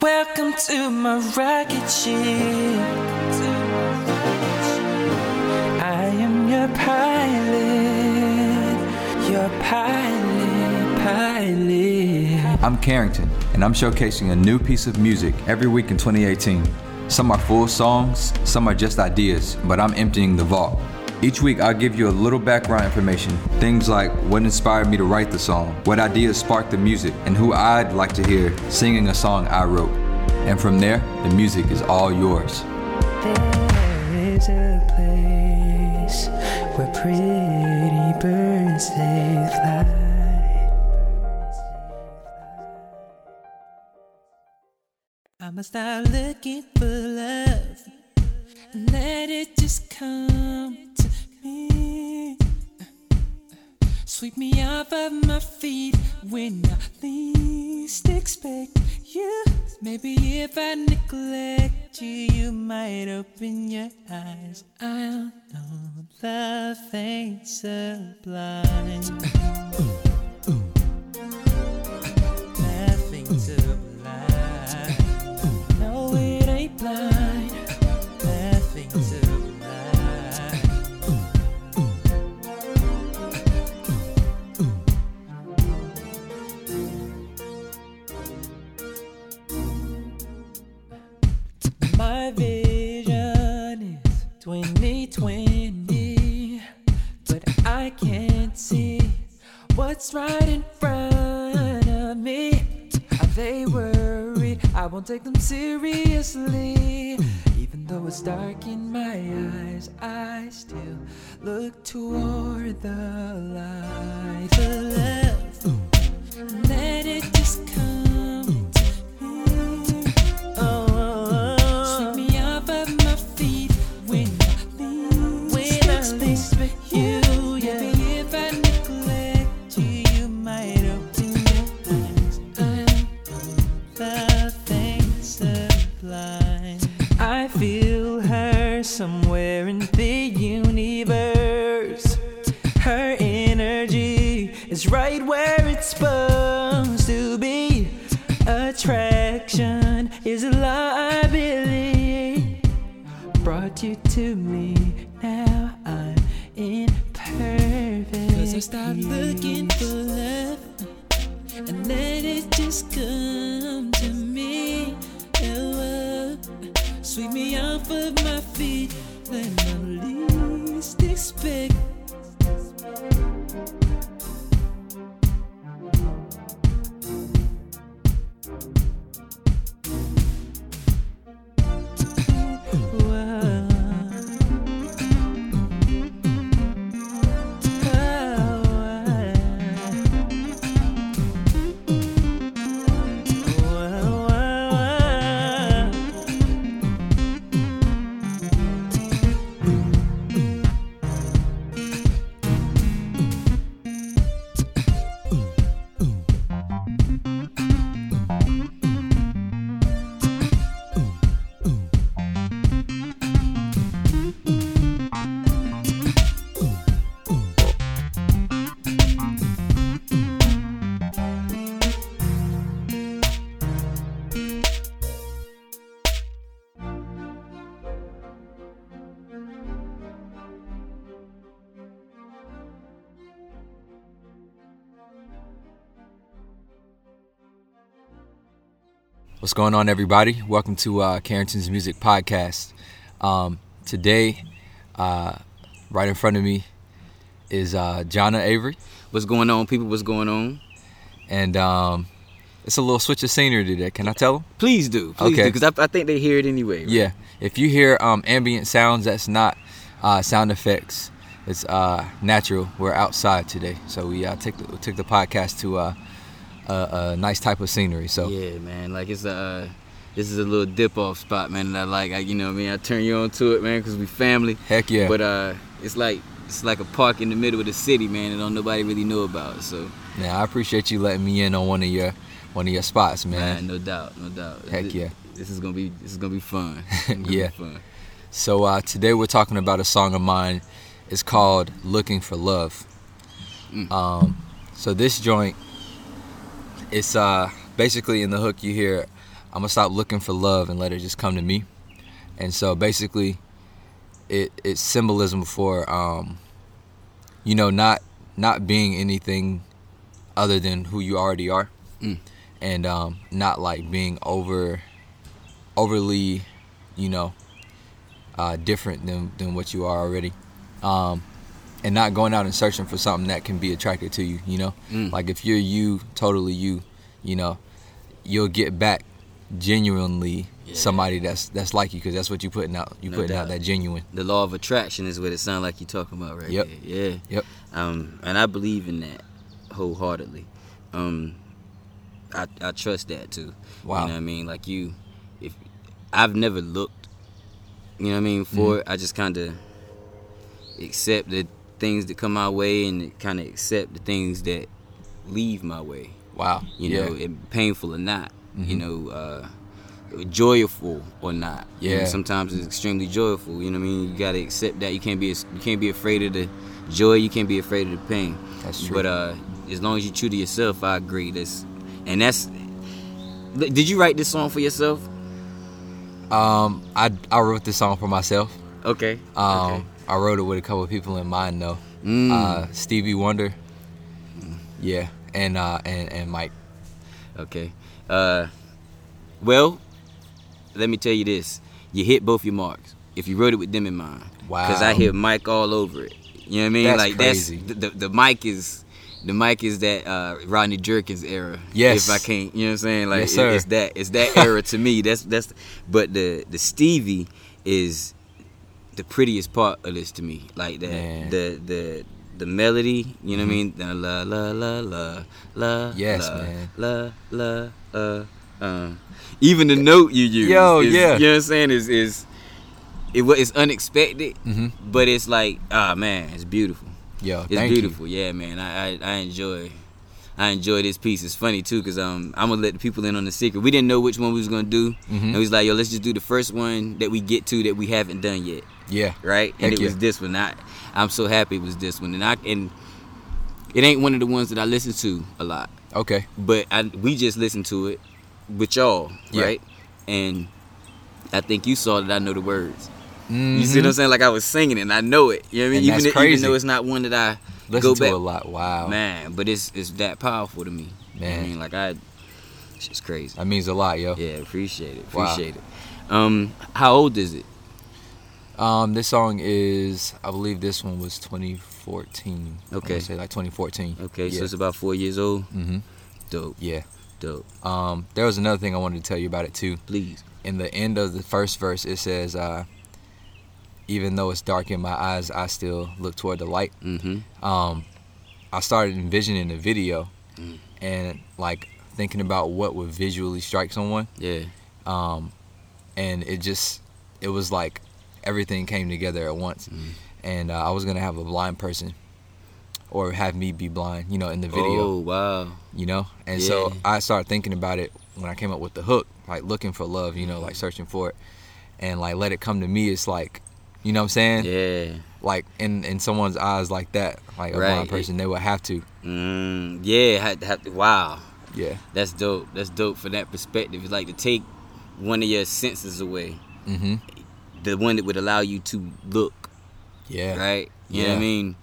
Welcome to my rocket ship. I am your pilot, your pilot, pilot. I'm Carrington, and I'm showcasing a new piece of music every week in 2018. Some are full songs, some are just ideas, but I'm emptying the vault. Each week, I'll give you a little background information things like what inspired me to write the song, what ideas sparked the music, and who I'd like to hear singing a song I wrote. And from there, the music is all yours. There is a place where pretty birds they fly. I'ma start looking for love let it just come me. Sweep me off of my feet when I least expect you. Maybe if I neglect you, you might open your eyes. I don't know, love ain't sublime. Love take them seriously. Even though it's dark in my eyes, I still look toward the light. The love, her somewhere in the universe. Her energy is right where it's supposed to be. Attraction is a liability. Brought you to me, now I'm in perfect. Cause I stopped looking for love and let it just come Sweep me off of my feet when I least expect. What's going on, everybody? Welcome to uh, Carrington's Music Podcast. Um, today, uh, right in front of me is uh, Jonna Avery, What's going on, people? What's going on? and um, it's a little switch of scenery today. Can I tell them? Please do, please Okay. because I, I think they hear it anyway. right? Yeah. If you hear um, ambient sounds, that's not uh, sound effects. It's uh, natural. We're outside today, so we uh, took the, took the podcast to uh, a, a nice type of scenery. So Yeah, man. Like it's a, this is a little dip off spot, man. That I like, I, you know, what I mean, I turn you on to it, man, because we family. heck yeah. But uh, it's like it's like a park in the middle of the city, man, that don't nobody really know about. So, yeah, I appreciate you letting me in on one of your one of your spots, man. no doubt, no doubt. Heck This- yeah. This is gonna be this is gonna be fun. Gonna be Yeah. fun. So uh, today we're talking about a song of mine. It's called "Looking for Love." Mm. Um, so this joint, it's uh, basically in the hook you hear, "I I'm gonna stop looking for love and let it just come to me. And so basically, it it's symbolism for um, you know, not not being anything other than who you already are, Mm. and um, not like being over overly, you know, uh, different than than what you are already. Um, and not going out and searching for something that can be attracted to you, you know? Mm. Like if you're you, totally you, you know, you'll get back genuinely Yeah. somebody that's that's like you because that's what you putting out. You No putting out that genuine. The law of attraction is what it sounds like you're talking about right Yep. there. Yeah. Yep. Um, and I believe in that wholeheartedly. Um, I I trust that too. Wow. You know what I mean? Like you, if I've never looked, you know what I mean, for Mm-hmm. it. I just kind of accept the things that come my way and kind of accept the things that leave my way. Wow. You yeah. know, it, painful or not. You Mhm. know, uh, joyful or not. You know, Yeah. sometimes it's extremely joyful. You know what I mean? You gotta accept that. You can't be you can't be afraid of the joy. You can't be afraid of the pain. That's true. But uh, as long as you're true to yourself, I agree. That's and that's. Did you write this song for yourself? um, I I wrote this song for myself. Okay. Um, okay. I wrote it with a couple of people in mind though. Mm. Uh, Stevie Wonder. Yeah, and uh, and and Mike. Okay. Uh, well, let me tell you this: you hit both your marks if you wrote it with them in mind. Wow. Because I hear Mike all over it. You know what I mean? That's like crazy. that's the, the the mic is the mic is that uh, Rodney Jerkins era. Yes. If I can't, you know what I'm saying? Like Yes, it- it's that it's that era to me. That's that's. But the the Stevie is the prettiest part of this to me. Like that Man. the the the melody. You know what I mean? The la la la la la. Mm-hmm. Yes, la, man. La la uh uh. Even the note you use. Yo, is- yeah. You know what I'm saying? Is is it it's unexpected, Mhm. but it's like ah man, it's beautiful. Yo, It's beautiful. Yeah, man. I, I I enjoy. I enjoy this piece. It's funny too, cause um I'm gonna let the people in on the secret. We didn't know which one we was gonna do, Mhm. and we was like, yo, let's just do the first one that we get to that we haven't done yet, you. Yeah. right? And Heck it was this one. I I'm so happy it was this one, and I and it ain't one of the ones that I listen to a lot Okay. but I, we just listened to it with y'all, Yeah. right? And I think you saw that I know the words. You Mhm. see what I'm saying? Like I was singing it and I know it. You know what I mean? Even, that's if- even though it's not one that I Listen go to back, a lot. Wow. man. But it's it's that powerful to me. You know I Man. mean, like I, it's just crazy. That means a lot, yo. Yeah, appreciate it. Wow. Appreciate it. Um, how old is it? Um, this song is, I believe this one was 2014. Okay. say like 2014. Okay, so Yeah. it's about four years old. Mhm. Dope, Yeah. dope. Um, there was another thing I wanted to tell you about it too. Please. In the end of the first verse, it says, uh, "Even though it's dark in my eyes, I still look toward the light." Mm-hmm. Um, I started envisioning the video, Mm. and like thinking about what would visually strike someone. Yeah. um, and it just it was like everything came together at once Mm. and uh, i was gonna have a blind person or have me be blind you know in the video Oh wow. you know and so i started thinking about it when i came up with the hook like looking for love you know like searching for it and like let it come to me it's like you know what i'm saying Yeah. like in in someone's eyes like that like a Right. blind person they would have to Mm, yeah. Had, had, wow. yeah That's dope. That's dope for that perspective. It's like to take one of your senses away, mm-hmm the one that would allow you to look, yeah right? You know what I mean?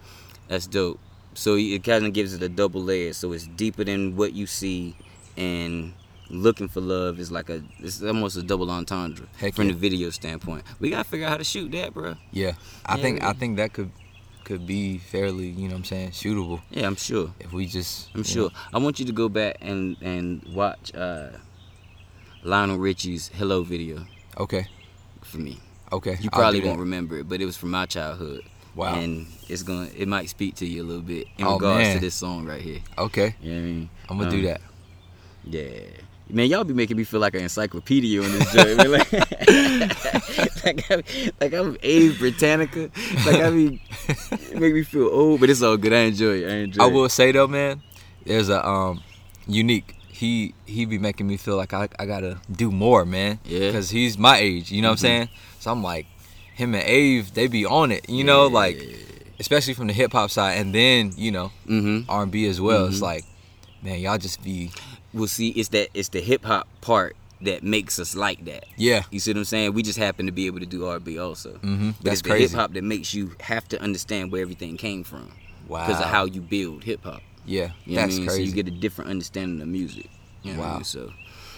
That's dope. So it kind of gives it a double layer. So it's deeper than what you see, and looking for love is like a it's almost a double entendre Heck from yeah. the video standpoint. We gotta figure out how to shoot that, bro. yeah i Yeah, think i think that could could be fairly you know what i'm saying shootable Yeah, I'm sure. if we just I'm sure. know, I want you to go back and and watch uh, Lionel Richie's "Hello" video okay for me. Okay You probably won't remember it, but it was from my childhood. Wow. And it's gonna it might speak to you a little bit in Oh, regards man. to this song right here. okay You know I mean? i'm gonna Um, do that Yeah. Man, y'all be making me feel like an encyclopedia on this joint. man. like, like, I'm, like I'm Abe Britannica. Like I mean, make me feel old, but it's all good. I enjoy it. I enjoy i it. will say though man there's a um unique he he be making me feel like i, I gotta do more man Yeah. Mm-hmm. because he's my age you know what i'm saying so i'm like him and Ave, they be on it you know like especially from the hip-hop side and then you know Mm-hmm. r&b as well it's Mhm. like man y'all just be Well, see, it's that it's the hip hop part that makes us like that. Yeah. You see what I'm saying? We just happen to be able to do R&B also. Mhm, But that's it's the hip hop that makes you have to understand where everything came from. Wow. Because of how you build hip hop. Yeah, You know that's I mean? crazy. So you get a different understanding of music. You know what I Wow. mean? So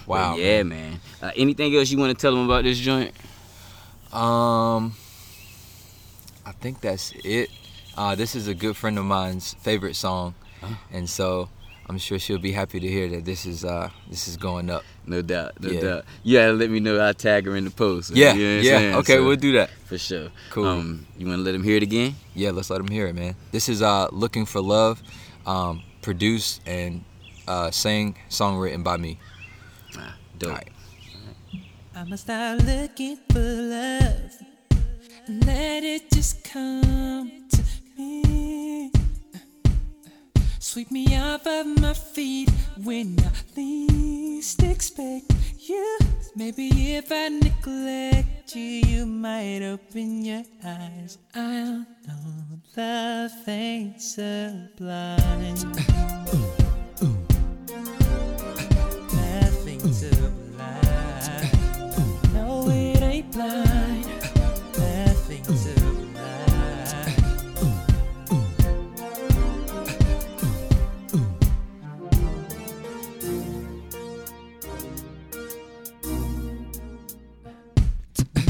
Wow, yeah, man. Uh, anything else you want to tell them about this joint? Um, I think that's it. Uh, this is a good friend of mine's favorite song, and so I'm sure she'll be happy to hear that this is uh this is going up. No doubt, no Yeah. doubt. You gotta let me know. I'll tag her in the post. Yeah, You know yeah. saying? Okay, So, we'll do that. for sure. Cool. Um, you want to let them hear it again? Yeah, let's let them hear it, man. This is uh looking for love, um, produced and uh, sang songwritten by me. Ah, dope. Alright. I'ma start looking for love and let it just come to me. Sweep me off of my feet when I least expect you. Maybe if I neglect you, you might open your eyes. I don't know, love ain't sublime. Nothing sublime.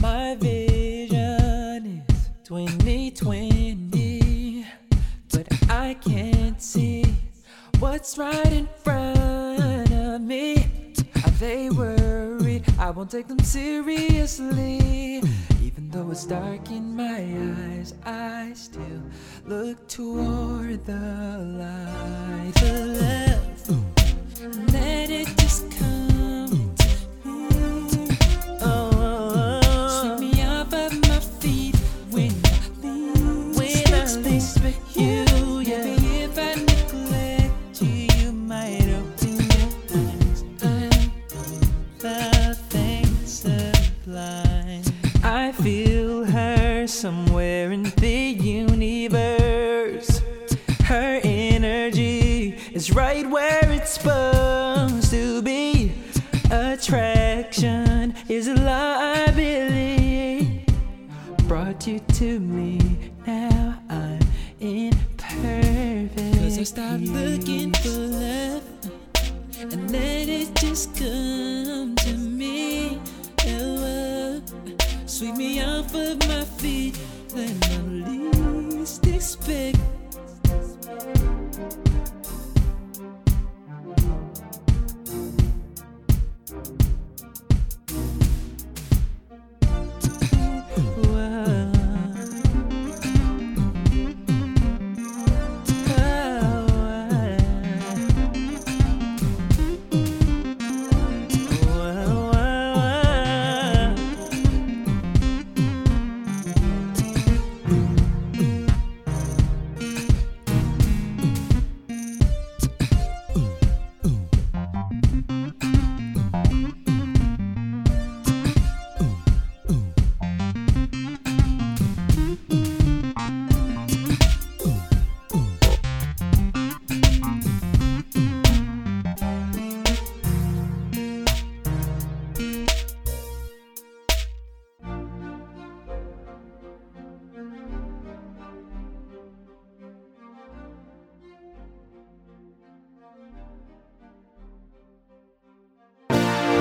My vision is 2020, but I can't see what's right in front of me. Are they worried? I won't take them seriously. Even though it's dark in my eyes, I still look toward the light. For love, let it where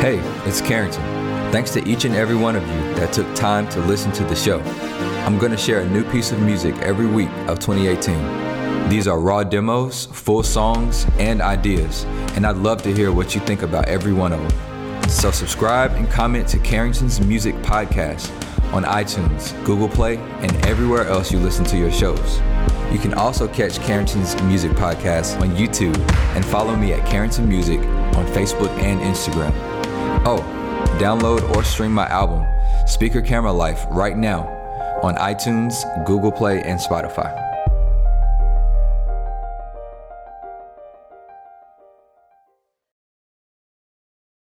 Hey, it's Carrington. Thanks to each and every one of you that took time to listen to the show. I'm going to share a new piece of music every week of 2018. These are raw demos, full songs, and ideas, and I'd love to hear what you think about every one of them. So subscribe and comment to Carrington's Music Podcast on iTunes, Google Play, and everywhere else you listen to your shows. You can also catch Carrington's Music Podcast on YouTube and follow me at Carrington Music on Facebook and Instagram. Oh, download or stream my album, Speaker Camera Life, right now on iTunes, Google Play, and Spotify.